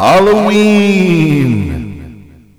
Halloween!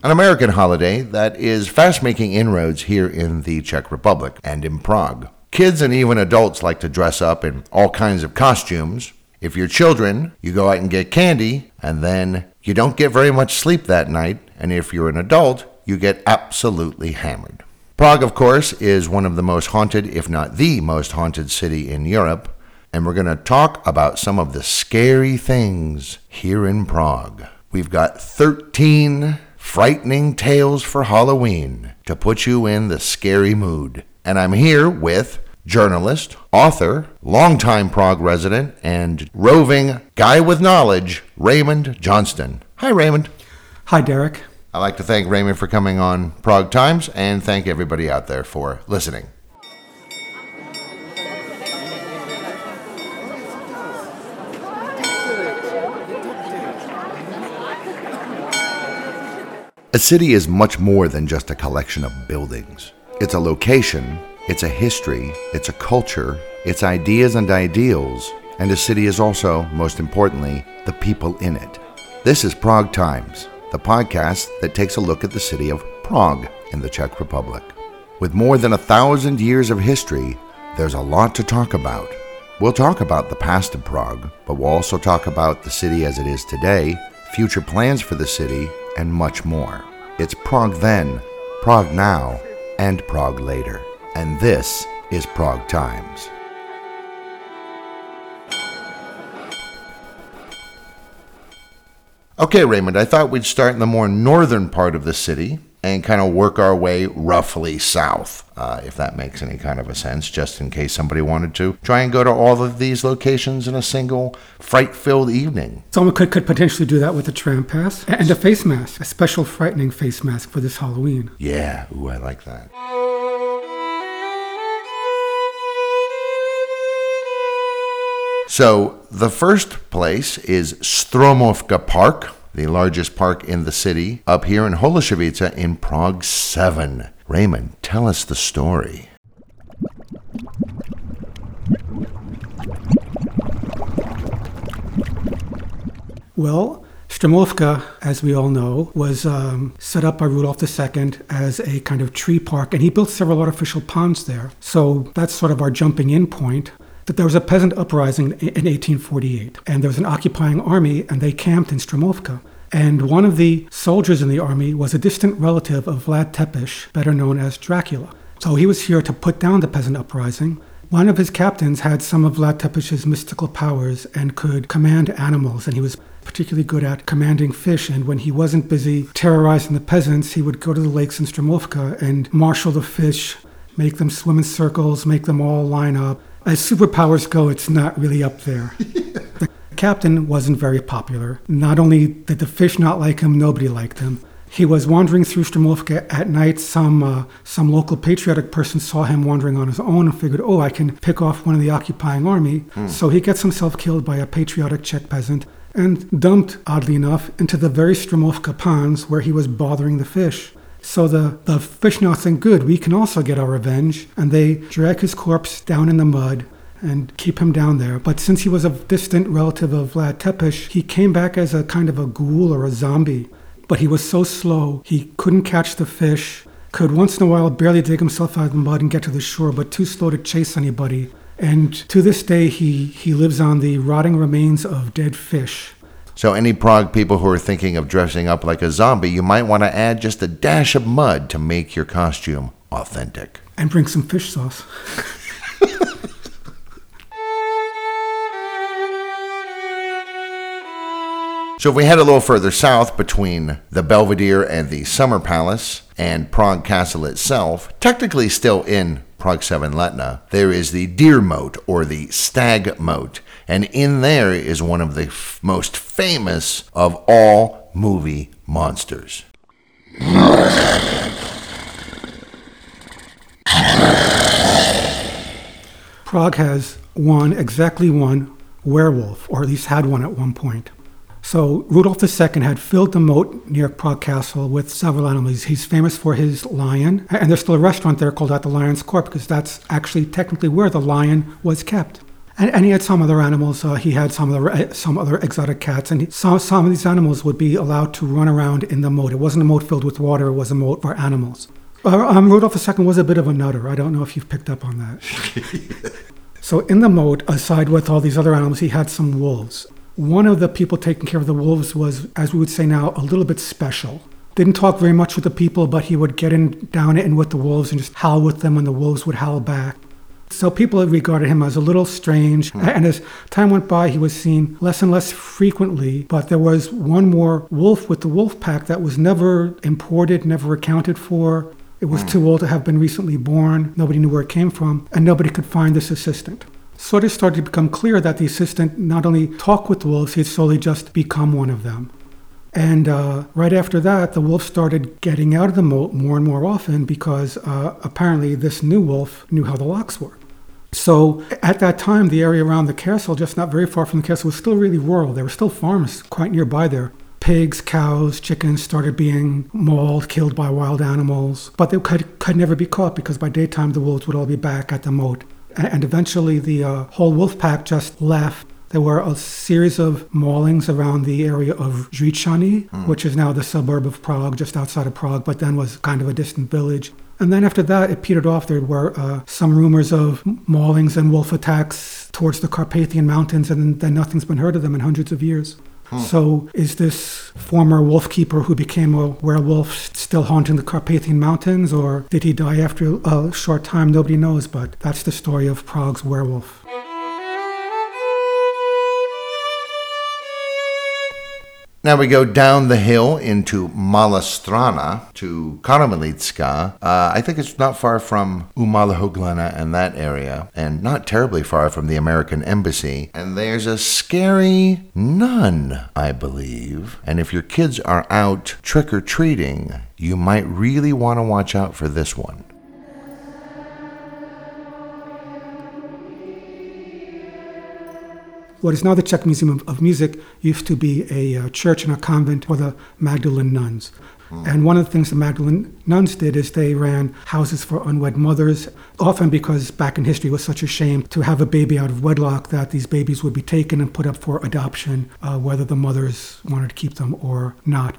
An American holiday that is fast making inroads here in the Czech Republic and in Prague. Kids and even adults like to dress up in all kinds of costumes. If you're children, you go out and get candy, and then you don't get very much sleep that night. And if you're an adult, you get absolutely hammered. Prague, of course, is one of the most haunted, if not the most haunted city in Europe and we're going to talk about some of the scary things here in Prague. We've got 13 frightening tales for Halloween to put you in the scary mood. And I'm here with journalist, author, longtime Prague resident, and roving guy with knowledge, Raymond Johnston. Hi, Raymond. Hi, Derek. I'd like to thank Raymond for coming on Prague Times and thank everybody out there for listening. A city is much more than just a collection of buildings. It's a location, it's a history, it's a culture, it's ideas and ideals, and a city is also, most importantly, the people in it. This is Prague Times, the podcast that takes a look at the city of Prague in the Czech Republic. With more than a thousand years of history, there's a lot to talk about. We'll talk about the past of Prague, but we'll also talk about the city as it is today, future plans for the city, and much more. It's Prague then, Prague now, and Prague later. And this is Prague Times. Okay, Raymond, I thought we'd start in the more northern part of the city and kind of work our way roughly south, uh, if that makes any kind of a sense, just in case somebody wanted to try and go to all of these locations in a single fright filled evening. Someone could, could potentially do that with a tram pass and a face mask, a special frightening face mask for this Halloween. Yeah, ooh, I like that. So, the first place is Stromovka Park the largest park in the city, up here in Holešovice in Prague 7. Raymond, tell us the story. Well, Stromovka, as we all know, was um, set up by Rudolf II as a kind of tree park, and he built several artificial ponds there. So that's sort of our jumping in point that there was a peasant uprising in 1848, and there was an occupying army, and they camped in Stromovka. And one of the soldiers in the army was a distant relative of Vlad Tepes, better known as Dracula. So he was here to put down the peasant uprising. One of his captains had some of Vlad Tepes's mystical powers and could command animals, and he was particularly good at commanding fish. And when he wasn't busy terrorizing the peasants, he would go to the lakes in Stromovka and marshal the fish, make them swim in circles, make them all line up, as superpowers go, it's not really up there. the captain wasn't very popular. Not only did the fish not like him, nobody liked him. He was wandering through Stromovka at night. Some uh, some local patriotic person saw him wandering on his own and figured, oh, I can pick off one of the occupying army. Mm. So he gets himself killed by a patriotic Czech peasant and dumped, oddly enough, into the very Stromovka ponds where he was bothering the fish. So the, the fish now think, good, we can also get our revenge. And they drag his corpse down in the mud and keep him down there. But since he was a distant relative of Vlad Tepes, he came back as a kind of a ghoul or a zombie. But he was so slow, he couldn't catch the fish, could once in a while barely dig himself out of the mud and get to the shore, but too slow to chase anybody. And to this day, he, he lives on the rotting remains of dead fish. So, any Prague people who are thinking of dressing up like a zombie, you might want to add just a dash of mud to make your costume authentic. And bring some fish sauce. So if we head a little further south between the Belvedere and the Summer Palace and Prague Castle itself, technically still in Prague 7 Letna, there is the Deer Moat or the Stag Moat. And in there is one of the f- most famous of all movie monsters. Prague has one, exactly one, werewolf, or at least had one at one point. So Rudolf II had filled the moat near Prague Castle with several animals. He's famous for his lion, and there's still a restaurant there called At the Lion's Court because that's actually technically where the lion was kept. And, and he had some other animals. Uh, he had some other some other exotic cats, and he, some some of these animals would be allowed to run around in the moat. It wasn't a moat filled with water; it was a moat for animals. Uh, um, Rudolph II was a bit of a nutter. I don't know if you've picked up on that. so in the moat, aside with all these other animals, he had some wolves. One of the people taking care of the wolves was, as we would say now, a little bit special. Didn't talk very much with the people, but he would get in down in with the wolves and just howl with them, and the wolves would howl back. So people regarded him as a little strange. Mm. And as time went by, he was seen less and less frequently. But there was one more wolf with the wolf pack that was never imported, never accounted for. It was mm. too old to have been recently born. Nobody knew where it came from, and nobody could find this assistant. So it started to become clear that the assistant not only talked with the wolves, he had slowly just become one of them. And uh, right after that, the wolf started getting out of the moat more and more often because uh, apparently this new wolf knew how the locks worked. So at that time, the area around the castle, just not very far from the castle, was still really rural. There were still farms quite nearby there. Pigs, cows, chickens started being mauled, killed by wild animals, but they could, could never be caught because by daytime the wolves would all be back at the moat. And eventually the uh, whole wolf pack just left there were a series of maulings around the area of Říčany, mm. which is now the suburb of Prague, just outside of Prague, but then was kind of a distant village. And then after that, it petered off. There were uh, some rumors of maulings and wolf attacks towards the Carpathian Mountains, and then nothing's been heard of them in hundreds of years. Hmm. So, is this former wolf keeper who became a werewolf still haunting the Carpathian Mountains, or did he die after a short time? Nobody knows, but that's the story of Prague's werewolf. Now we go down the hill into Malá Strana to Karmelitska. Uh, I think it's not far from U Malého Glena and that area, and not terribly far from the American Embassy. And there's a scary nun, I believe. And if your kids are out trick or treating, you might really want to watch out for this one. What is now the Czech Museum of, of Music used to be a uh, church and a convent for the Magdalene nuns. Mm. And one of the things the Magdalene nuns did is they ran houses for unwed mothers, often because back in history it was such a shame to have a baby out of wedlock that these babies would be taken and put up for adoption, uh, whether the mothers wanted to keep them or not.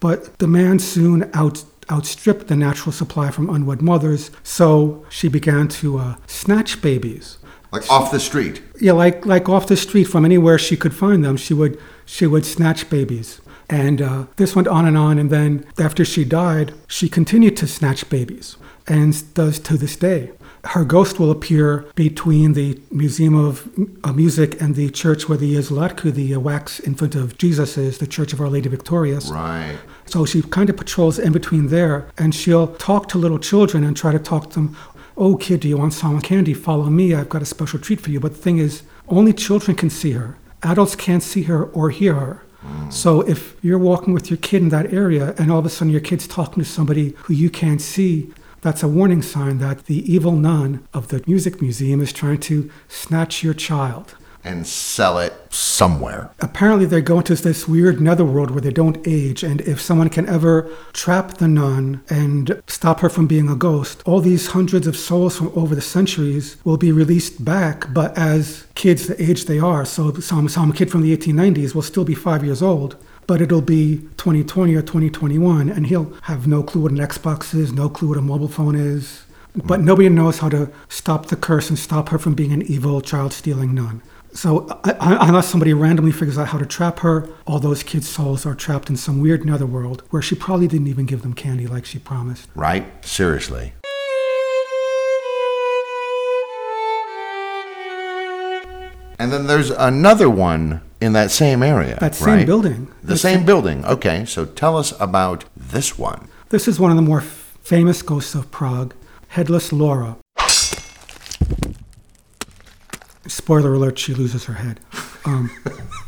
But demand soon out outstripped the natural supply from unwed mothers, so she began to uh, snatch babies. Like off the street. Yeah, like like off the street from anywhere she could find them. She would she would snatch babies. And uh, this went on and on. And then after she died, she continued to snatch babies and does to this day. Her ghost will appear between the Museum of uh, Music and the church where the Jezulátko, the uh, wax infant of Jesus, is, the Church of Our Lady Victorious. Right. So she kind of patrols in between there, and she'll talk to little children and try to talk to them oh, kid, do you want some candy? Follow me. I've got a special treat for you. But the thing is, only children can see her. Adults can't see her or hear her. So if you're walking with your kid in that area and all of a sudden your kid's talking to somebody who you can't see, that's a warning sign that the evil nun of the music museum is trying to snatch your child and sell it somewhere. Apparently, they go into this weird netherworld where they don't age, and if someone can ever trap the nun and stop her from being a ghost, all these hundreds of souls from over the centuries will be released back, but as kids the age they are. So, some, some kid from the 1890s will still be five years old but it'll be 2020 or 2021, and he'll have no clue what an Xbox is, no clue what a mobile phone is. But hmm. nobody knows how to stop the curse and stop her from being an evil child stealing nun. So, unless somebody randomly figures out how to trap her, all those kids' souls are trapped in some weird netherworld where she probably didn't even give them candy like she promised. Right? Seriously. And then there's another one in that same area. That same right? building. The, the same, same building. Okay, so tell us about this one. This is one of the more famous ghosts of Prague, Headless Laura. Spoiler alert, she loses her head. Um,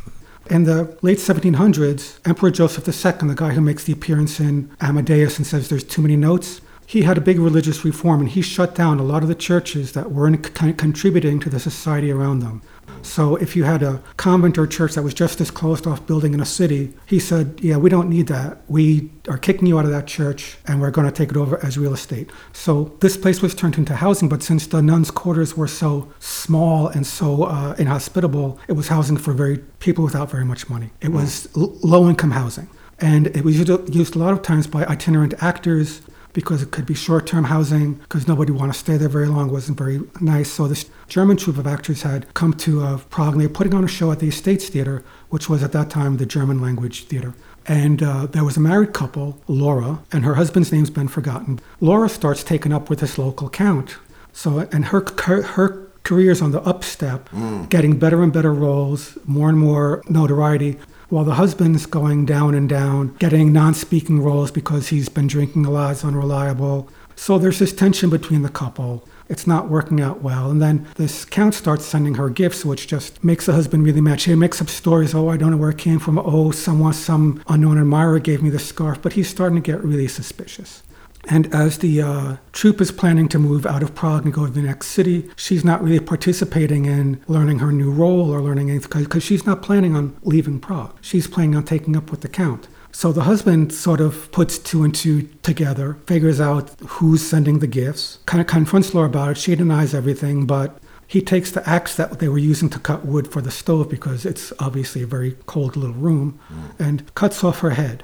in the late 1700s, Emperor Joseph II, the guy who makes the appearance in Amadeus and says there's too many notes, he had a big religious reform and he shut down a lot of the churches that weren't con- contributing to the society around them. So if you had a convent or church that was just this closed off building in a city, he said, Yeah, we don't need that. We are kicking you out of that church and we're going to take it over as real estate. So this place was turned into housing, but since the nuns' quarters were so small and so uh, inhospitable, it was housing for very people without very much money. It was l- low income housing. And it was used, used a lot of times by itinerant actors because it could be short-term housing because nobody wanted to stay there very long. It wasn't very nice. So this German troupe of actors had come to uh, Prague and they were putting on a show at the Estates Theater, which was at that time the German language theater. And uh, there was a married couple, Laura, and her husband's name's been forgotten. Laura starts taking up with this local count. So, and her, her, her career's on the upstep, getting better and better roles, more and more notoriety while the husband's going down and down, getting non speaking roles because he's been drinking a lot, is unreliable. So there's this tension between the couple. It's not working out well. And then this count starts sending her gifts, which just makes the husband really mad. She makes up stories. Oh, I don't know where it came from. Oh, someone, some unknown admirer gave me the scarf. But he's starting to get really suspicious. And as the uh, troupe is planning to move out of Prague and go to the next city, she's not really participating in learning her new role or learning anything because she's not planning on leaving Prague. She's planning on taking up with the Count. So the husband sort of puts two and two together, figures out who's sending the gifts, kind of confronts Laura about it. She denies everything, but he takes the axe that they were using to cut wood for the stove because it's obviously a very cold little room and cuts off her head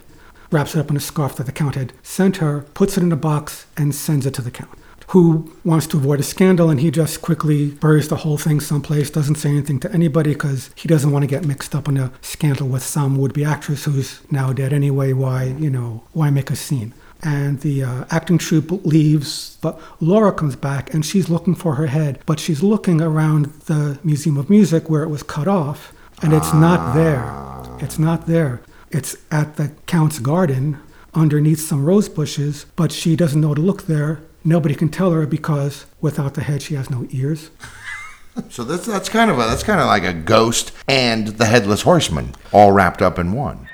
wraps it up in a scarf that the Count had sent her, puts it in a box, and sends it to the Count, who wants to avoid a scandal, and he just quickly buries the whole thing someplace, doesn't say anything to anybody because he doesn't want to get mixed up in a scandal with some would-be actress who's now dead anyway. Why, you know, why make a scene? And the uh, acting troupe leaves, but Laura comes back and she's looking for her head, but she's looking around the Museum of Music where it was cut off, and it's not there. It's not there. It's at the Count's garden underneath some rose bushes, but she doesn't know to look there. Nobody can tell her because without the head, she has no ears. So that's that's kind of a that's kind of like a ghost and the headless horseman all wrapped up in one.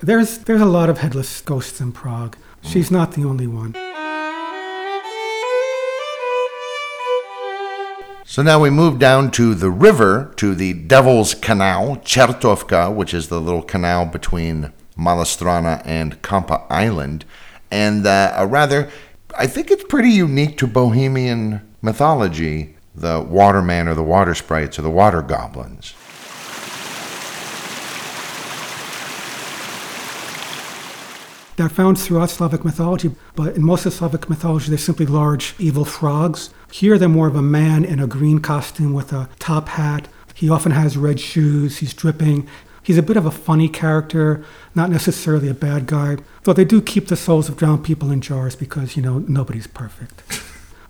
There's there's a lot of headless ghosts in Prague. She's mm. not the only one. So now we move down to the river, to the Devil's Canal, Chertovka, which is the little canal between Malá Strana and Kampa Island. And uh, a rather, I think it's pretty unique to Bohemian mythology, the waterman or the water sprites or the water goblins. They're found throughout Slavic mythology, but in most of Slavic mythology, they're simply large evil frogs. Here, they're more of a man in a green costume with a top hat. He often has red shoes, he's dripping. He's a bit of a funny character, not necessarily a bad guy, though they do keep the souls of drowned people in jars because, you know, nobody's perfect.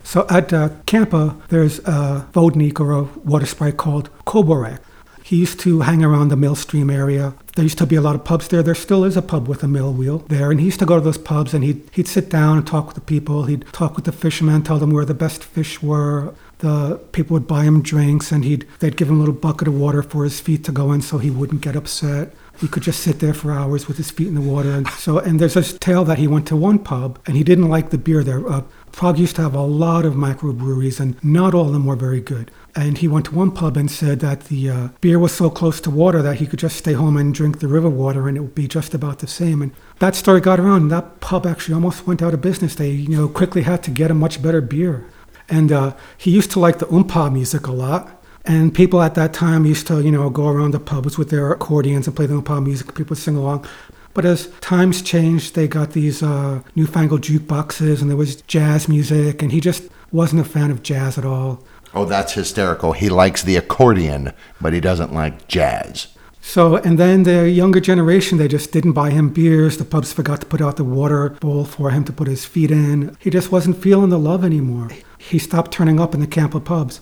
so at uh, Kampa, there's a vodnik or a water sprite called Kabourek. He used to hang around the mill stream area. There used to be a lot of pubs there. There still is a pub with a mill wheel there. And he used to go to those pubs and he'd, he'd sit down and talk with the people. He'd talk with the fishermen, tell them where the best fish were. The people would buy him drinks and he'd, they'd give him a little bucket of water for his feet to go in so he wouldn't get upset. He could just sit there for hours with his feet in the water. And so, and there's this tale that he went to one pub and he didn't like the beer there. Uh, Prague used to have a lot of microbreweries and not all of them were very good. And he went to one pub and said that the uh, beer was so close to water that he could just stay home and drink the river water and it would be just about the same. And that story got around. And that pub actually almost went out of business. They, you know, quickly had to get a much better beer. And uh, he used to like the oompa music a lot. And people at that time used to, you know, go around the pubs with their accordions and play the oompa music. People would sing along. But as times changed, they got these uh, newfangled jukeboxes and there was jazz music. And he just wasn't a fan of jazz at all. Oh, that's hysterical. He likes the accordion, but he doesn't like jazz. So, and then the younger generation, they just didn't buy him beers. The pubs forgot to put out the water bowl for him to put his feet in. He just wasn't feeling the love anymore. He stopped turning up in the Kampa pubs.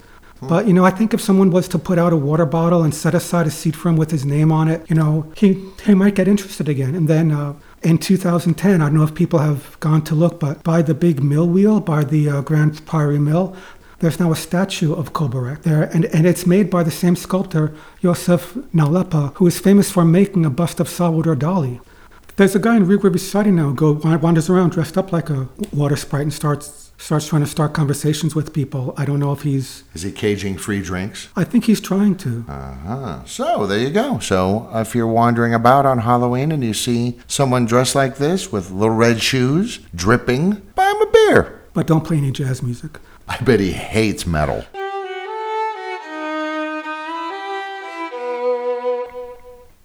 But, you know, I think if someone was to put out a water bottle and set aside a seat for him with his name on it, you know, he, he might get interested again. And then uh, in 2010, I don't know if people have gone to look, but by the big mill wheel, by the uh, Grand Priory Mill, there's now a statue of Kabourek there, and, and it's made by the same sculptor, Josef Nalepa, who is famous for making a bust of Salvador Dali. There's a guy in Rio Riverside now go wanders around dressed up like a water sprite and starts starts trying to start conversations with people. I don't know if he's. Is he caging free drinks? I think he's trying to. Uh huh. So there you go. So if you're wandering about on Halloween and you see someone dressed like this with little red shoes, dripping, buy him a beer. But don't play any jazz music. I bet he hates metal.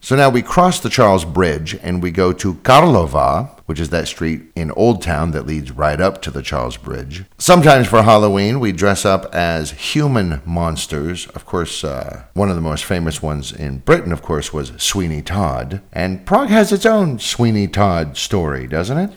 So now we cross the Charles Bridge and we go to Karlova, which is that street in Old Town that leads right up to the Charles Bridge. Sometimes for Halloween, we dress up as human monsters. Of course, uh, one of the most famous ones in Britain, of course, was Sweeney Todd. And Prague has its own Sweeney Todd story, doesn't it?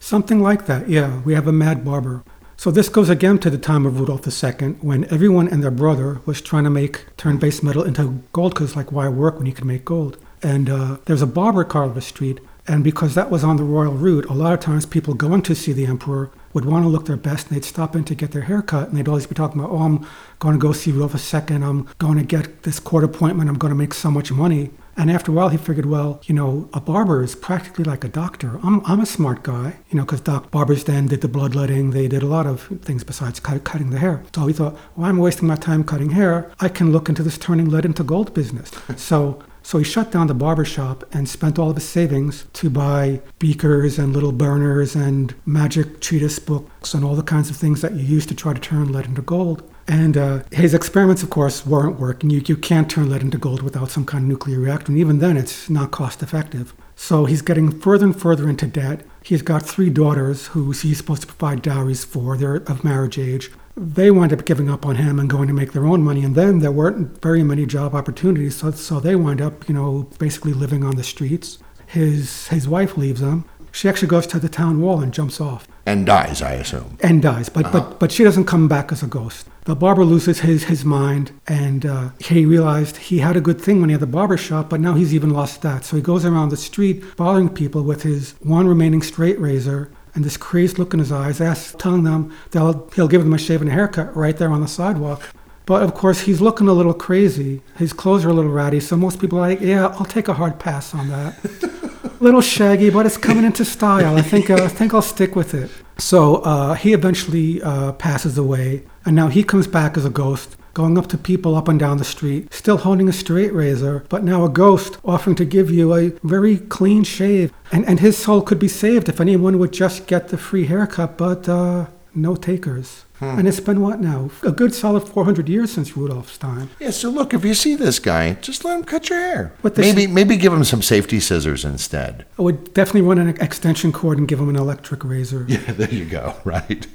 Something like that, yeah. We have a mad barber. So this goes again to the time of Rudolf II, when everyone and their brother was trying to make turn-base metal into gold, because like why work when you can make gold? And uh, there's a barber Karlova Street, and because that was on the royal route, a lot of times people going to see the emperor would want to look their best, and they'd stop in to get their hair cut, and they'd always be talking about, oh, I'm going to go see Rudolf II, I'm going to get this court appointment, I'm going to make so much money. And after a while, he figured, well, you know, a barber is practically like a doctor. I'm, I'm a smart guy, you know, because doc barbers then did the bloodletting. They did a lot of things besides cut, cutting the hair. So he thought, well, I'm wasting my time cutting hair. I can look into this turning lead into gold business. so so he shut down the barber shop and spent all of his savings to buy beakers and little burners and magic treatise books and all the kinds of things that you use to try to turn lead into gold. And uh, his experiments, of course, weren't working. You, you can't turn lead into gold without some kind of nuclear reactor. And even then, it's not cost effective. So he's getting further and further into debt. He's got three daughters who he's supposed to provide dowries for. They're of marriage age. They wind up giving up on him and going to make their own money. And then there weren't very many job opportunities. So, so they wind up, you know, basically living on the streets. His, his wife leaves him. She actually goes to the town wall and jumps off. And dies, I assume. And dies, but uh-huh. but but she doesn't come back as a ghost. The barber loses his his mind, and uh, he realized he had a good thing when he had the barber shop, but now he's even lost that. So he goes around the street bothering people with his one remaining straight razor and this crazed look in his eyes, asks, telling them they'll he'll give them a shave and a haircut right there on the sidewalk. But of course, he's looking a little crazy. His clothes are a little ratty, so most people are like, yeah, I'll take a hard pass on that. little shaggy, but it's coming into style. I think uh, I think I'll stick with it. So uh, he eventually uh, passes away, and now he comes back as a ghost, going up to people up and down the street, still holding a straight razor, but now a ghost offering to give you a very clean shave. And and his soul could be saved if anyone would just get the free haircut, but uh, no takers. Hmm. And it's been what now? A good solid 400 years since Rudolph's time. Yeah, so look, if you see this guy, just let him cut your hair. maybe maybe give him some safety scissors instead. I would definitely run an extension cord and give him an electric razor. Yeah, there you go, right.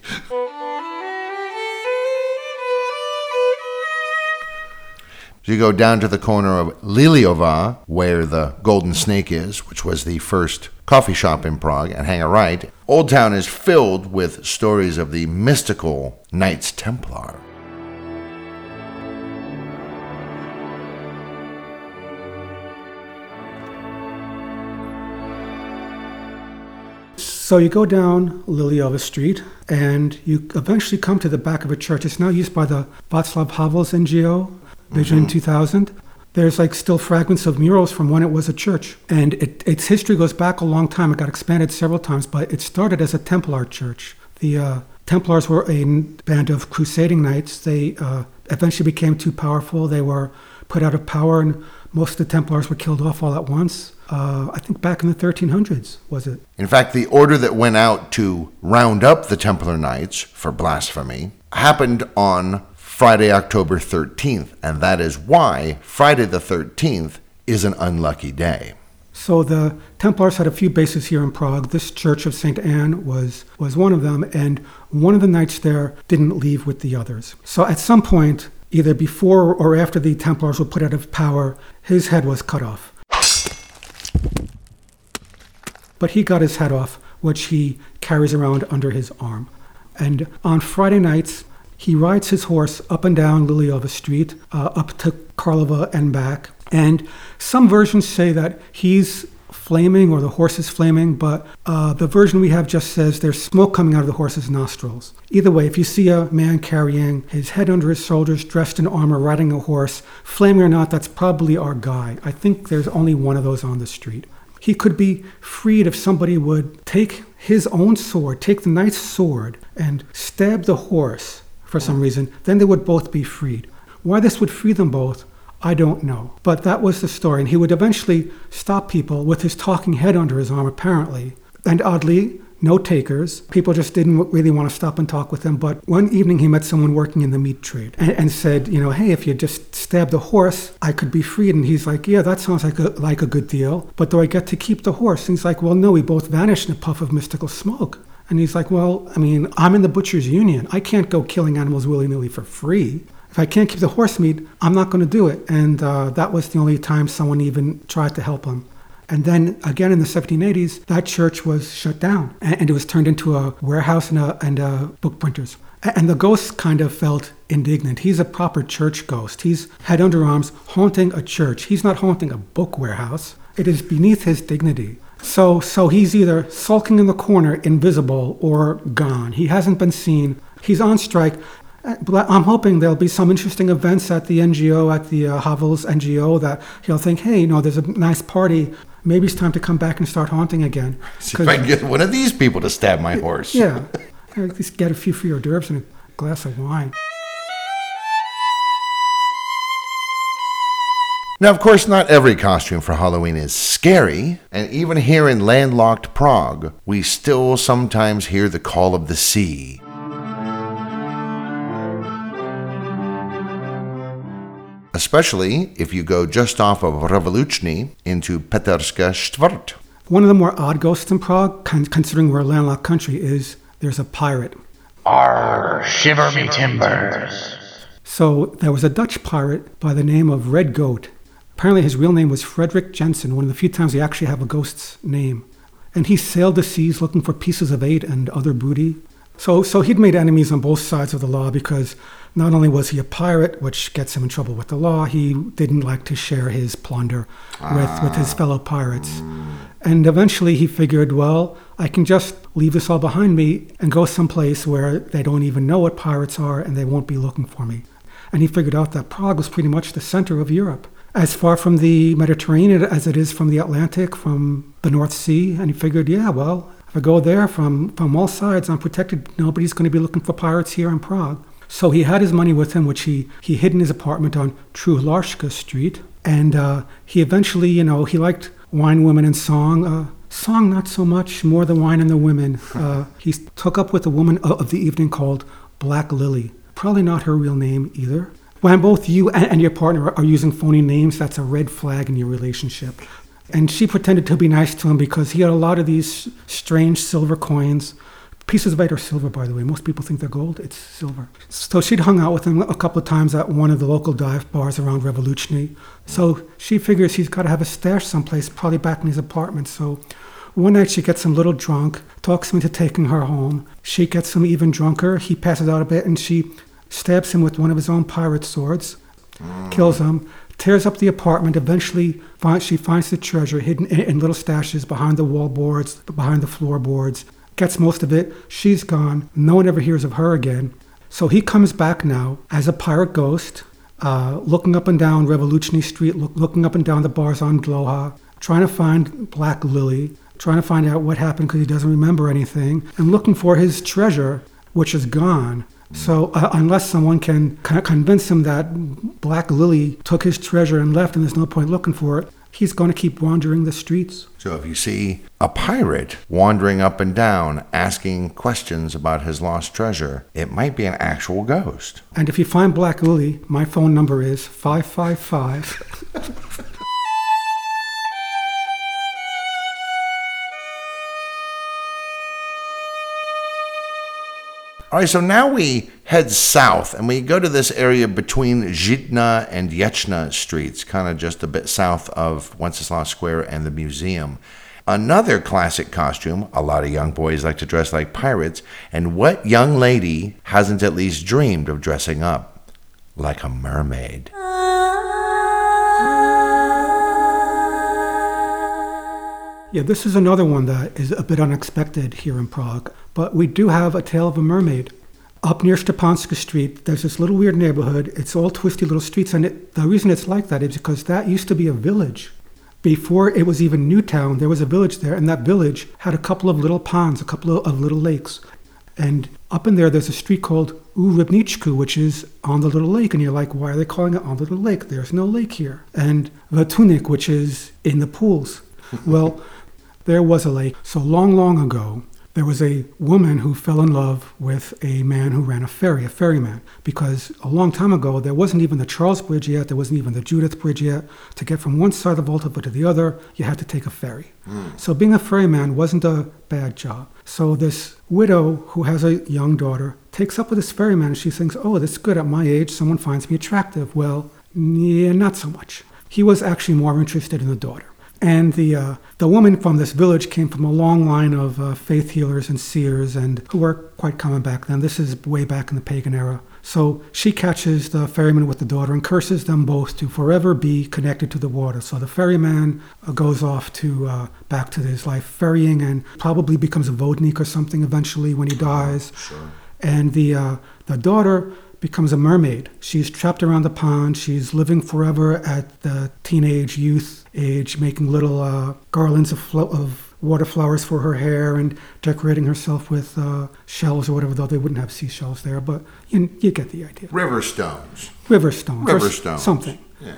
So you go down to the corner of Liliova, where the Golden Snake is, which was the first coffee shop in Prague, and hang a right. Old Town is filled with stories of the mystical Knights Templar. So you go down Liliova Street and you eventually come to the back of a church. It's now used by the Václav Havels NGO Vision mm-hmm. 2000. There's like still fragments of murals from when it was a church. And it, its history goes back a long time. It got expanded several times, but it started as a Templar church. The uh, Templars were a band of crusading knights. They uh, eventually became too powerful. They were put out of power, and most of the Templars were killed off all at once. Uh, I think back in the 1300s, was it? In fact, the order that went out to round up the Templar Knights for blasphemy happened on Friday, October 13th, and that is why Friday the 13th is an unlucky day. So the Templars had a few bases here in Prague. This church of St. Anne was, was one of them, and one of the knights there didn't leave with the others. So at some point, either before or after the Templars were put out of power, his head was cut off. But he got his head off, which he carries around under his arm. And on Friday nights, he rides his horse up and down Liliova Street, uh, up to Karlova and back. And some versions say that he's flaming or the horse is flaming, but uh, the version we have just says there's smoke coming out of the horse's nostrils. Either way, if you see a man carrying his head under his shoulders, dressed in armor, riding a horse, flaming or not, that's probably our guy. I think there's only one of those on the street. He could be freed if somebody would take his own sword, take the knight's sword, and stab the horse for some reason. Then they would both be freed. Why this would free them both, I don't know. But that was the story. And he would eventually stop people with his talking head under his arm, apparently. And oddly, no takers. People just didn't really want to stop and talk with him. But one evening he met someone working in the meat trade and, and, said, you know, hey, if you just stab the horse, I could be freed. And he's like, yeah, that sounds like a, like a good deal. But do I get to keep the horse? And he's like, well, no, we both vanished in a puff of mystical smoke. And he's like, well, I mean, I'm in the butcher's union. I can't go killing animals willy nilly for free. If I can't keep the horse meat, I'm not going to do it. And uh, that was the only time someone even tried to help him. And then again in the 1780s, that church was shut down and it was turned into a warehouse and a, and a book printers. And the ghost kind of felt indignant. He's a proper church ghost. He's head under arms haunting a church. He's not haunting a book warehouse. It is beneath his dignity. So, so he's either sulking in the corner, invisible, or gone. He hasn't been seen. He's on strike. I'm hoping there'll be some interesting events at the NGO, at the uh, Havels NGO, that he'll think, hey, you know, there's a nice party maybe it's time to come back and start haunting again. See if I can get one of these people to stab my horse. Yeah, at least get a few free hors d'oeuvres and a glass of wine. Now, of course, not every costume for Halloween is scary, and even here in landlocked Prague, we still sometimes hear the call of the sea. especially if you go just off of Revoluční into Peterska Štvrt. One of the more odd ghosts in Prague, considering we're a landlocked country, is there's a pirate. Arr, shiver me timbers. So there was a Dutch pirate by the name of Red Goat. Apparently his real name was Frederick Jensen, one of the few times he actually have a ghost's name. And he sailed the seas looking for pieces of eight and other booty. So, so he'd made enemies on both sides of the law because not only was he a pirate, which gets him in trouble with the law, he didn't like to share his plunder with, with his ah. fellow pirates. And eventually he figured, well, I can just leave this all behind me and go someplace where they don't even know what pirates are and they won't be looking for me. And he figured out that Prague was pretty much the center of Europe, as far from the Mediterranean as it is from the Atlantic, from the North Sea. And he figured, yeah, well, if I go there from, from all sides, I'm protected. Nobody's going to be looking for pirates here in Prague. So he had his money with him, which he, he hid in his apartment on Truhlářská Street. And uh, he eventually, you know, he liked wine, women, and song. Uh, song, not so much, more the wine and the women. Uh, he took up with a woman of the evening called Black Lily. Probably not her real name either. When both you and, your partner are using phony names, that's a red flag in your relationship. And she pretended to be nice to him because he had a lot of these strange silver coins Pieces of eight are silver, by the way. Most people think they're gold. It's silver. So she'd hung out with him a couple of times at one of the local dive bars around Revoluční. So she figures he's got to have a stash someplace, probably back in his apartment. So one night she gets him a little drunk, talks him into taking her home. She gets him even drunker. He passes out a bit, and she stabs him with one of his own pirate swords, kills him, tears up the apartment. Eventually, she finds the treasure hidden in little stashes behind the wallboards, behind the floorboards gets most of it. She's gone. No one ever hears of her again. So he comes back now as a pirate ghost, uh, looking up and down Revolutionary Street, look, looking up and down the bars on Dlouhá, trying to find Black Lily, trying to find out what happened because he doesn't remember anything, and looking for his treasure, which is gone. So uh, unless someone can convince him that Black Lily took his treasure and left and there's no point looking for it, he's going to keep wandering the streets. So if you see a pirate wandering up and down asking questions about his lost treasure, it might be an actual ghost. And if you find Black Lily, my phone number is 555. All right, so now we head south and we go to this area between Žitná and Ječná streets, kind of just a bit south of Wenceslas Square and the museum. Another classic costume, a lot of young boys like to dress like pirates, and what young lady hasn't at least dreamed of dressing up like a mermaid? Yeah, this is another one that is a bit unexpected here in Prague. But we do have a tale of a mermaid. Up near Stepanska Street, there's this little weird neighborhood. It's all twisty little streets, and it, the reason it's like that is because that used to be a village before it was even Newtown, there was a village there, and that village had a couple of little ponds, a couple of, of little lakes. And up in there, there's a street called U Rybníčku, which is on the little lake. And you're like, why are they calling it on the little lake? There's no lake here. And V Tůních, which is in the pools. well, there was a lake. So long, long ago, there was a woman who fell in love with a man who ran a ferry, a ferryman, because a long time ago there wasn't even the Charles Bridge yet, there wasn't even the Judith Bridge yet. To get from one side of the Vltava to the other, you had to take a ferry. Mm. So being a ferryman wasn't a bad job. So this widow who has a young daughter takes up with this ferryman and she thinks, oh, this is good at my age, someone finds me attractive. Well, yeah, not so much. He was actually more interested in the daughter. And the uh, the woman from this village came from a long line of uh, faith healers and seers, and who were quite common back then. This is way back in the pagan era. So she catches the ferryman with the daughter and curses them both to forever be connected to the water. So the ferryman uh, goes off to uh, back to his life ferrying and probably becomes a vodnik or something eventually when he dies. Sure. And the uh, the daughter becomes a mermaid. She's trapped around the pond. She's living forever at the teenage youth age, making little uh, garlands of, flo- of water flowers for her hair and decorating herself with uh, shells or whatever, though they wouldn't have seashells there. But you, you get the idea. River stones. River stones. River stones. Something. Yeah.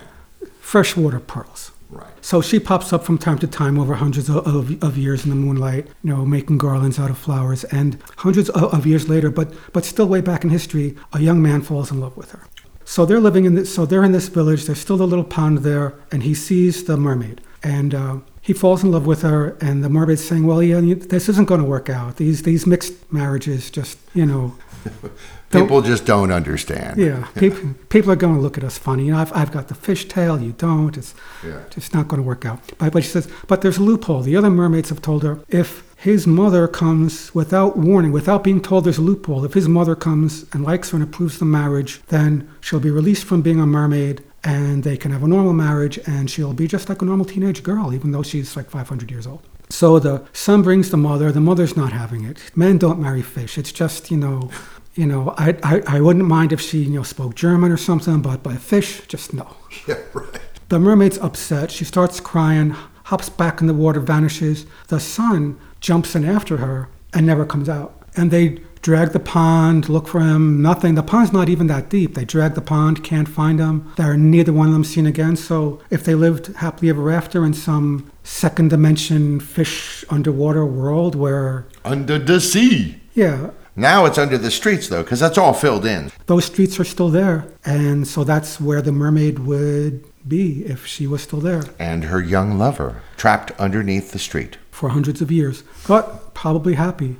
Freshwater pearls. Right. So she pops up from time to time over hundreds of, of, of, years in the moonlight, you know, making garlands out of flowers. And hundreds of, of, years later, but but still way back in history, a young man falls in love with her. So they're living in this. So they're in this village. There's still the little pond there, and he sees the mermaid, and uh, he falls in love with her. And the mermaid's saying, "Well, yeah, this isn't going to work out. These these mixed marriages, just you know." People just don't understand. Yeah, people, people are going to look at us funny. You know, I've, I've got the fishtail, you don't. It's yeah. just not going to work out. But, but she says, but there's a loophole. The other mermaids have told her if his mother comes without warning, without being told there's a loophole, if his mother comes and likes her and approves the marriage, then she'll be released from being a mermaid and they can have a normal marriage and she'll be just like a normal teenage girl, even though she's like 500 years old. So the son brings the mother. The mother's not having it. Men don't marry fish. It's just, you know, you know, I, I, I wouldn't mind if she, you know, spoke German or something, but by fish, just no. Yeah, right. The mermaid's upset. She starts crying, hops back in the water, vanishes. The son jumps in after her and never comes out. And they drag the pond, look for him, nothing. The pond's not even that deep. They drag the pond, can't find him. They're neither one of them seen again. So if they lived happily ever after in some second dimension fish underwater world where. Under the sea. Yeah, now it's under the streets, though, because that's all filled in. Those streets are still there. And so that's where the mermaid would be if she was still there. And her young lover, trapped underneath the street. For hundreds of years, but probably happy.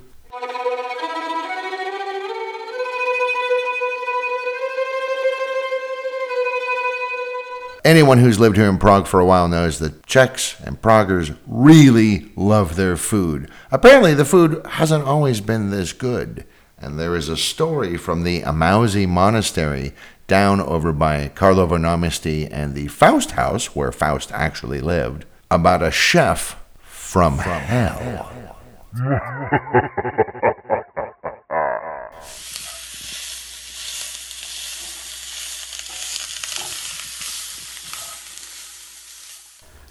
Anyone who's lived here in Prague for a while knows that Czechs and Praguers really love their food. Apparently, the food hasn't always been this good. And there is a story from the Emauzy Monastery down over by Karlovo Náměstí and the Faust House, where Faust actually lived, about a chef from, from hell.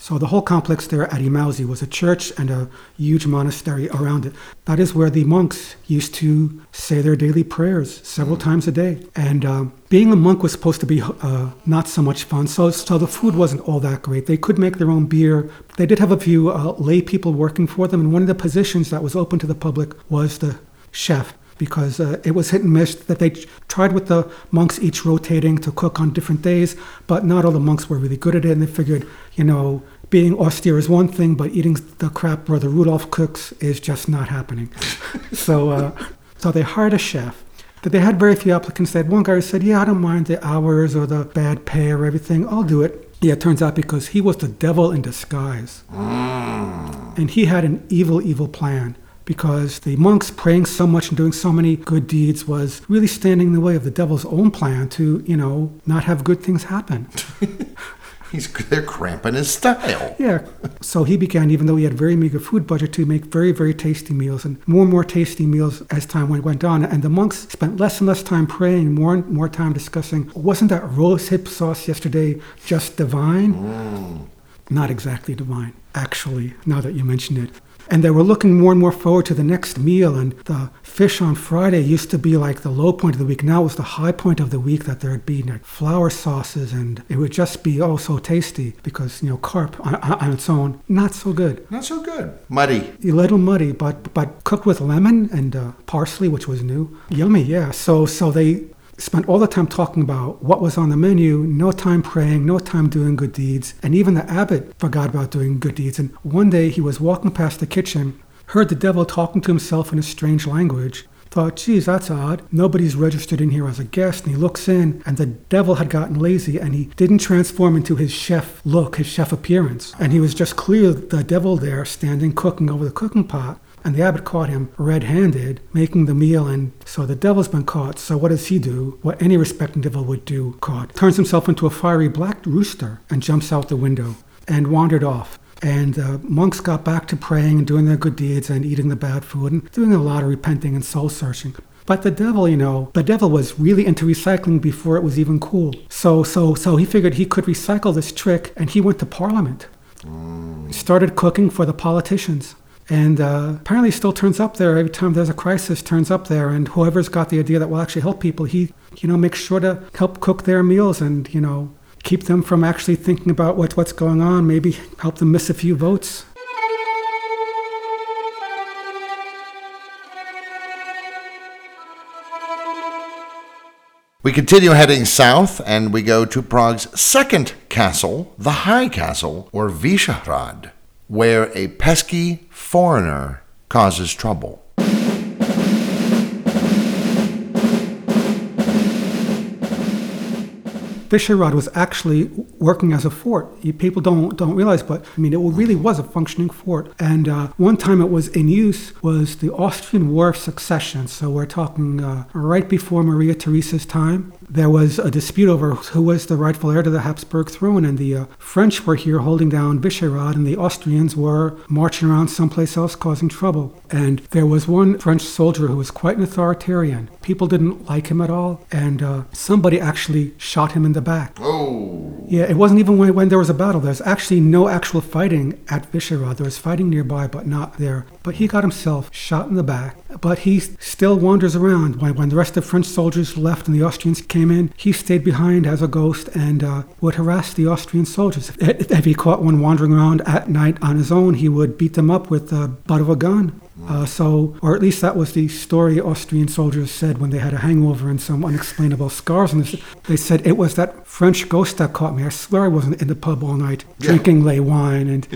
So the whole complex there at Emauzy was a church and a huge monastery around it. That is where the monks used to say their daily prayers several times a day. And uh, being a monk was supposed to be uh, not so much fun, so, so the food wasn't all that great. They could make their own beer. They did have a few uh, lay people working for them, and one of the positions that was open to the public was the chef because uh, it was hit and miss that they tried with the monks each rotating to cook on different days, but not all the monks were really good at it, and they figured, you know, being austere is one thing, but eating the crap Brother Rudolph cooks is just not happening. so, uh, so they hired a chef. That they had very few applicants. They had one guy who said, "Yeah, I don't mind the hours or the bad pay or everything. I'll do it." Yeah, it turns out because he was the devil in disguise, mm. and he had an evil, evil plan. Because the monks praying so much and doing so many good deeds was really standing in the way of the devil's own plan to, you know, not have good things happen. He's they're cramping his style. Yeah. So he began, even though he had very meager food budget, to make very, very tasty meals and more and more tasty meals as time went, went on. And the monks spent less and less time praying, more and more time discussing, wasn't that rose hip sauce yesterday just divine? Mm. not exactly divine, actually, now that you mention it. And they were looking more and more forward to the next meal. And the fish on Friday used to be like the low point of the week. Now it was the high point of the week that there'd be like, flour sauces and it would just be oh so tasty because, you know, carp on, on its own, not so good. Not so good. Muddy. A little muddy, but but cooked with lemon and uh, parsley, which was new. Yummy, yeah. So so they spent all the time talking about what was on the menu, no time praying, no time doing good deeds. And even the abbot forgot about doing good deeds. And one day he was walking past the kitchen, heard the devil talking to himself in a strange language. Thought, geez, that's odd. Nobody's registered in here as a guest. And he looks in, and the devil had gotten lazy and he didn't transform into his chef look, his chef appearance. And he was just clear the devil there standing cooking over the cooking pot and the abbot caught him red handed making the meal. And so the devil's been caught. So what does he do? What any respecting devil would do, caught. Turns himself into a fiery black rooster and jumps out the window and wandered off. And the monks got back to praying and doing their good deeds and eating the bad food and doing a lot of repenting and soul searching. But the devil, you know, the devil was really into recycling before it was even cool. So, so, so he figured he could recycle this trick, and he went to Parliament, mm. started cooking for the politicians. And uh, apparently, still turns up there every time there's a crisis. Turns up there, and whoever's got the idea that will actually help people, he, you know, makes sure to help cook their meals and you know keep them from actually thinking about what, what's going on. Maybe help them miss a few votes. We continue heading south and we go to Prague's second castle, the High Castle, or Vyšehrad, where a pesky foreigner causes trouble. Vyšehrad was actually working as a fort. People don't don't realize, but I mean, it really was a functioning fort. And uh, one time it was in use was the Austrian War of Succession. So we're talking uh, right before Maria Theresa's time. There was a dispute over who was the rightful heir to the Habsburg throne, and the uh, French were here holding down Vyšehrad, and the Austrians were marching around someplace else causing trouble. And there was one French soldier who was quite an authoritarian. People didn't like him at all, and uh, somebody actually shot him in the back. Oh. Yeah, it wasn't even when, when there was a battle. There's actually no actual fighting at Vyšehrad. There was fighting nearby, but not there. But he got himself shot in the back. But he still wanders around. When, when the rest of French soldiers left and the Austrians came in, he stayed behind as a ghost and uh, would harass the Austrian soldiers. If, if he caught one wandering around at night on his own, he would beat them up with the butt of a gun. Uh, so, or at least that was the story Austrian soldiers said when they had a hangover and some unexplainable scars. And they said it was that French ghost that caught me. I swear I wasn't in the pub all night drinking lay wine, and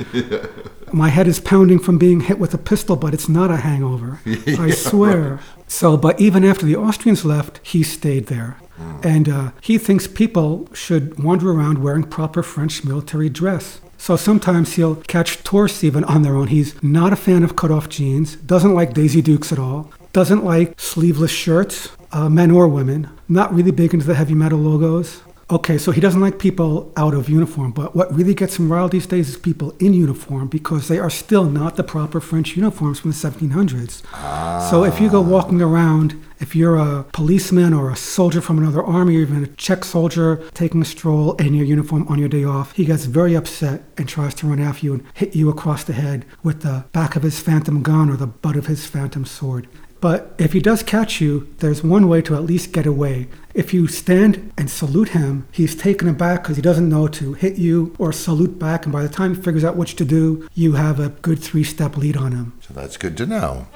my head is pounding from being hit with a pistol, but it's not a hangover. I swear. So, but even after the Austrians left, he stayed there. And uh, he thinks people should wander around wearing proper French military dress. So sometimes he'll catch tourists even on their own. He's not a fan of cut-off jeans, doesn't like Daisy Dukes at all, doesn't like sleeveless shirts, uh, men or women, not really big into the heavy metal logos. Okay, so he doesn't like people out of uniform, but what really gets him riled these days is people in uniform because they are still not the proper French uniforms from the 1700s. So if you go ah. walking around, if you're a policeman or a soldier from another army or even a Czech soldier taking a stroll in your uniform on your day off, he gets very upset and tries to run after you and hit you across the head with the back of his phantom gun or the butt of his phantom sword. But if he does catch you, there's one way to at least get away. If you stand and salute him, he's taken aback because he doesn't know to hit you or salute back. And by the time he figures out which to do, you have a good three step lead on him. So that's good to know.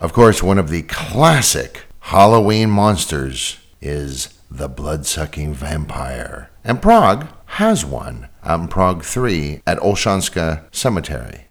Of course, one of the classic Halloween monsters is the blood sucking vampire. And Prague has one on Prague 3 at Olshanska Cemetery.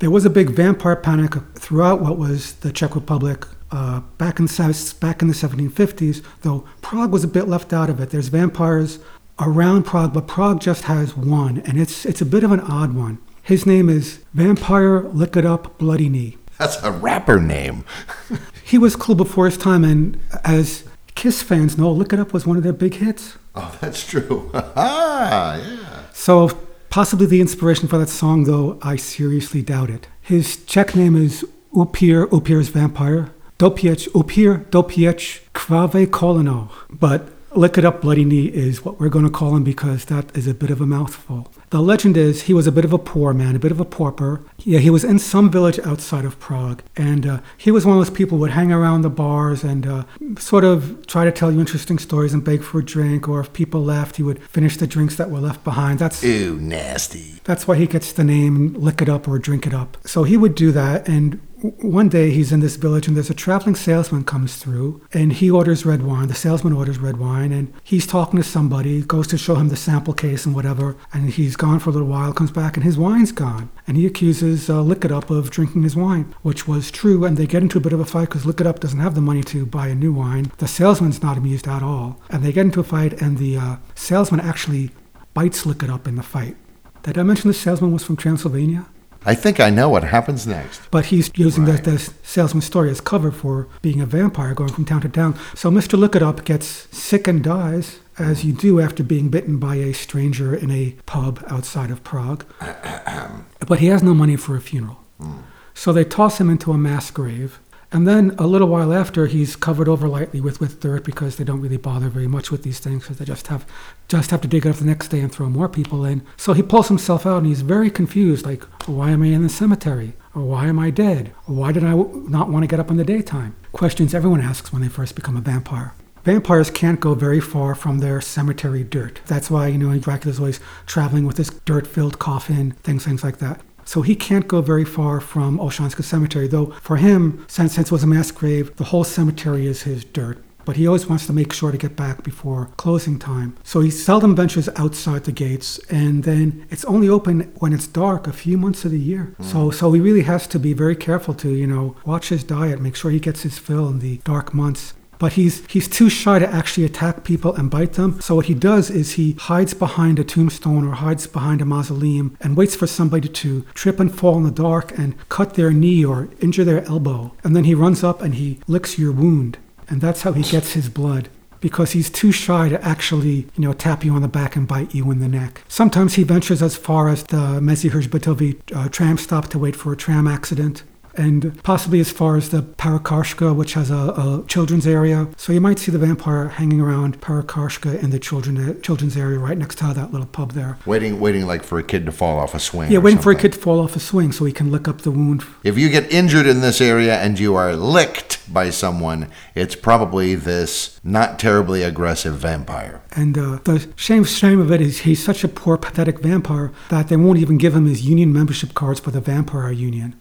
There was a big vampire panic throughout what was the Czech Republic uh, back in the back in the 1750s. Though Prague was a bit left out of it. There's vampires around Prague, but Prague just has one, and it's it's a bit of an odd one. His name is Vampire Lick It Up Bloody Knee. That's a rapper name. He was cool before his time, and as Kiss fans know, Lick It Up was one of their big hits. oh, that's true. ah, yeah. So possibly the inspiration for that song, though I seriously doubt it. His Czech name is Upir, Upir's vampire. Dopiech, Upir, Dopiech, Krave Kolino. But Lick It Up Bloody Knee is what we're going to call him because that is a bit of a mouthful. The legend is he was a bit of a poor man, a bit of a pauper. Yeah, he was in some village outside of Prague, and uh, he was one of those people who would hang around the bars and uh, sort of try to tell you interesting stories and beg for a drink. Or if people left, he would finish the drinks that were left behind. That's Ew, nasty. that's why he gets the name Lick It Up or Drink It Up. So he would do that, and one day he's in this village, and there's a traveling salesman comes through, and he orders red wine. The salesman orders red wine, and he's talking to somebody, goes to show him the sample case and whatever, and he's gone for a little while, comes back, and his wine's gone, and he accuses uh, Lick It Up of drinking his wine, which was true, and they get into a bit of a fight because Lick It Up doesn't have the money to buy a new wine. The salesman's not amused at all, and they get into a fight, and the uh, salesman actually bites Lick It Up in the fight. Did I mention the salesman was from Transylvania? I think I know what happens next. But he's using Right. the, the salesman's story as cover for being a vampire going from town to town. So Mr. Look It Up gets sick and dies, as you do after being bitten by a stranger in a pub outside of Prague. but he has no money for a funeral. Hmm. So they toss him into a mass grave. And then a little while after, he's covered over lightly with, with dirt because they don't really bother very much with these things because they just have just have to dig it up the next day and throw more people in. So he pulls himself out and he's very confused, like, why am I in the cemetery? Or why am I dead? Or why did I w- not want to get up in the daytime? Questions everyone asks when they first become a vampire. Vampires can't go very far from their cemetery dirt. That's why, you know, Dracula's always traveling with this dirt filled coffin, things, things like that. So he can't go very far from Olshanska Cemetery, though for him, since, since it was a mass grave, the whole cemetery is his dirt. But he always wants to make sure to get back before closing time. So he seldom ventures outside the gates, and then it's only open when it's dark a few months of the year. Hmm. So so he really has to be very careful to, you know, watch his diet, make sure he gets his fill in the dark months. But he's he's too shy to actually attack people and bite them. So what he does is he hides behind a tombstone or hides behind a mausoleum and waits for somebody to trip and fall in the dark and cut their knee or injure their elbow. And then he runs up and he licks your wound. And that's how he gets his blood. Because he's too shy to actually, you know, tap you on the back and bite you in the neck. Sometimes he ventures as far as the Mezihirj uh, tram stop to wait for a tram accident and possibly as far as the Parukářka, which has a, a children's area. So you might see the vampire hanging around Parukářka in the children, children's area right next to that little pub there. Waiting, waiting like for a kid to fall off a swing. Yeah, waiting for a kid to fall off a swing so he can lick up the wound. If you get injured in this area and you are licked by someone, it's probably this not terribly aggressive vampire. And uh, the shame, shame of it is he's such a poor, pathetic vampire that they won't even give him his union membership cards for the Vampire Union.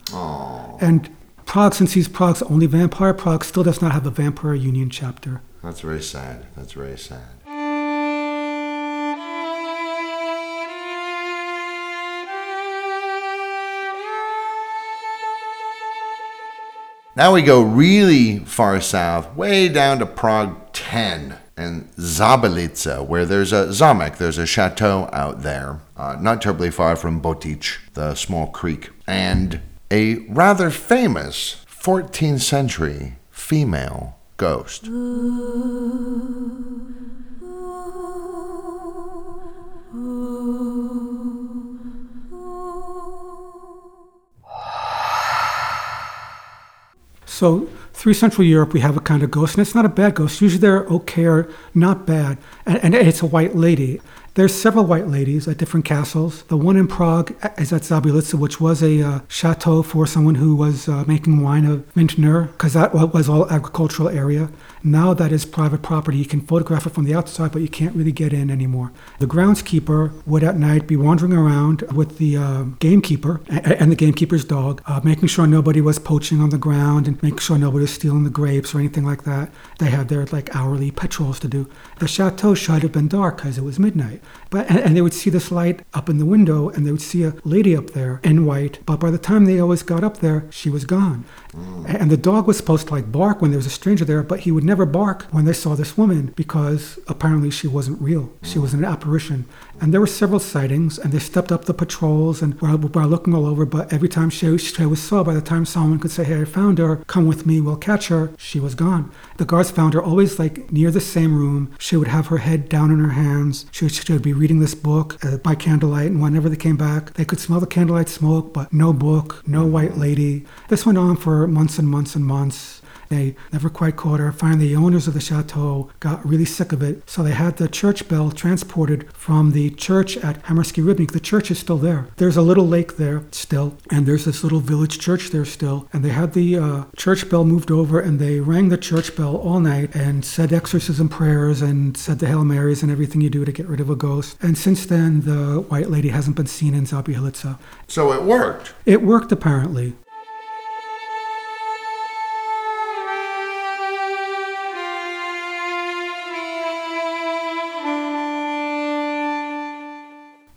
And Prague, since he's Prague's only vampire, Prague still does not have a Vampire Union chapter. That's very sad. That's very sad. Now we go really far south, way down to Prague 10 and Záběhlice, where there's a zamek, there's a chateau out there, uh, not terribly far from Botič, the small creek, and a rather famous 14th century female ghost. So through Central Europe, we have a kind of ghost, and it's not a bad ghost. Usually they're okay or not bad, and, and it's a white lady. There's several white ladies at different castles. The one in Prague is at Záběhlice, which was a uh, chateau for someone who was uh, making wine of vintner, because that was all agricultural area. Now that is private property. You can photograph it from the outside, but you can't really get in anymore. The groundskeeper would at night be wandering around with the uh, gamekeeper and the gamekeeper's dog, uh, making sure nobody was poaching on the ground and making sure nobody was stealing the grapes or anything like that. They had their like hourly patrols to do. The chateau should have been dark because it was midnight. But and, and they would see this light up in the window, and they would see a lady up there in white. But by the time they always got up there, she was gone. And the dog was supposed to like bark when there was a stranger there, but he would never bark when they saw this woman because apparently she wasn't real. She was an apparition. And there were several sightings, and they stepped up the patrols and were, were looking all over. But every time she, she was saw, by the time someone could say, "Hey, I found her. Come with me. We'll catch her," she was gone. The guards found her always like near the same room. She would have her head down in her hands. She would, she would be reading this book uh, by candlelight, and whenever they came back, they could smell the candlelight smoke, but no book, no white lady. This went on for months and months and months. They never quite caught her. Finally, the owners of the chateau got really sick of it, so they had the church bell transported from the church at Hamerský rybník. The church is still there. There's a little lake there still, and there's this little village church there still. And they had the uh, church bell moved over, and they rang the church bell all night and said exorcism prayers and said the Hail Marys and everything you do to get rid of a ghost. And since then, the white lady hasn't been seen in Záběhlice. So it worked. It worked apparently.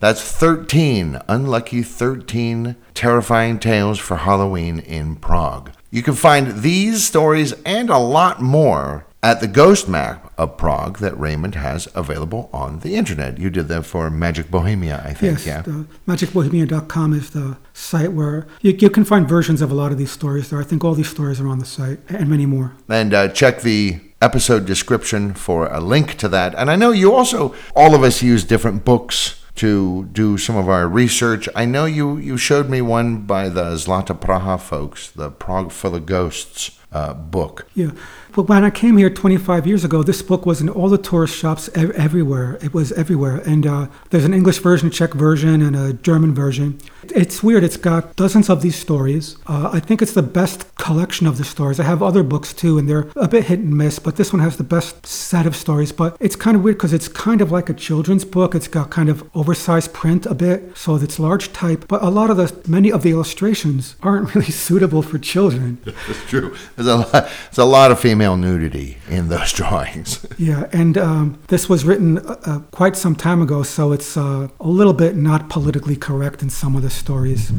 That's 13, unlucky 13 terrifying tales for Halloween in Prague. You can find these stories and a lot more at the ghost map of Prague that Raymond has available on the internet. You did that for Magic Bohemia, I think, Yes, yeah. the magicbohemia.com is the site where you, you can find versions of a lot of these stories there. I think all these stories are on the site and many more. and uh, check the episode description for a link to that. And I know you also, all of us use different books to do some of our research. I know you, you showed me one by the Zlatá Praha folks, the Prague for the Ghosts uh, book. Yeah. But when I came here 25 years ago, this book was in all the tourist shops ev- everywhere. It was everywhere. And uh, there's an English version, Czech version, and a German version. It's weird. It's got dozens of these stories. Uh, I think it's the best collection of the stories. I have other books too, and they're a bit hit and miss, but this one has the best set of stories. But it's kind of weird because it's kind of like a children's book. It's got kind of oversized print a bit, so it's large type. But a lot of the, many of the illustrations aren't really suitable for children. That's true. There's a lot, there's a lot of female nudity in those drawings. Yeah, and um, this was written uh, uh, quite some time ago, so it's uh, a little bit not politically correct in some of the stories.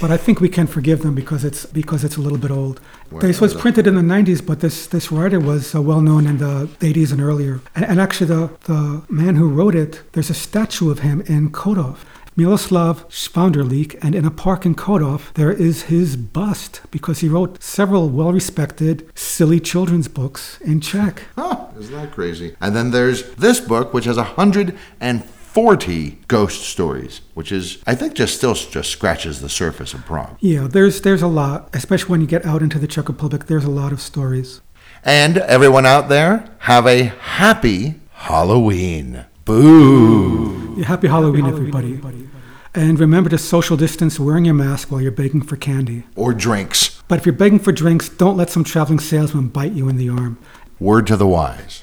But I think we can forgive them because it's because it's a little bit old. This was printed in the 90s, but this this writer was uh, well known in the 80s and earlier. And, and actually, the the man who wrote it, there's a statue of him in Chodov. Miloslav Švandrlík, and in a park in Chodov, there is his bust because he wrote several well respected, silly children's books in Czech. Oh, isn't that crazy? And then there's this book, which has 140 ghost stories, which is, I think, just still just scratches the surface of Prague. Yeah, there's there's a lot, especially when you get out into the Czech Republic. There's a lot of stories. And everyone out there, have a happy Halloween. Boo! Yeah, happy Halloween, everybody, everybody. And remember to social distance wearing your mask while you're begging for candy. Or drinks. But if you're begging for drinks, don't let some traveling salesman bite you in the arm. Word to the wise.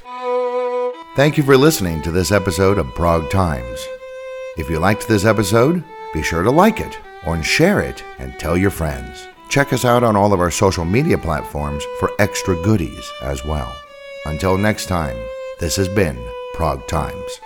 Thank you for listening to this episode of Prague Times. If you liked this episode, be sure to like it or share it and tell your friends. Check us out on all of our social media platforms for extra goodies as well. Until next time, this has been Prague Times.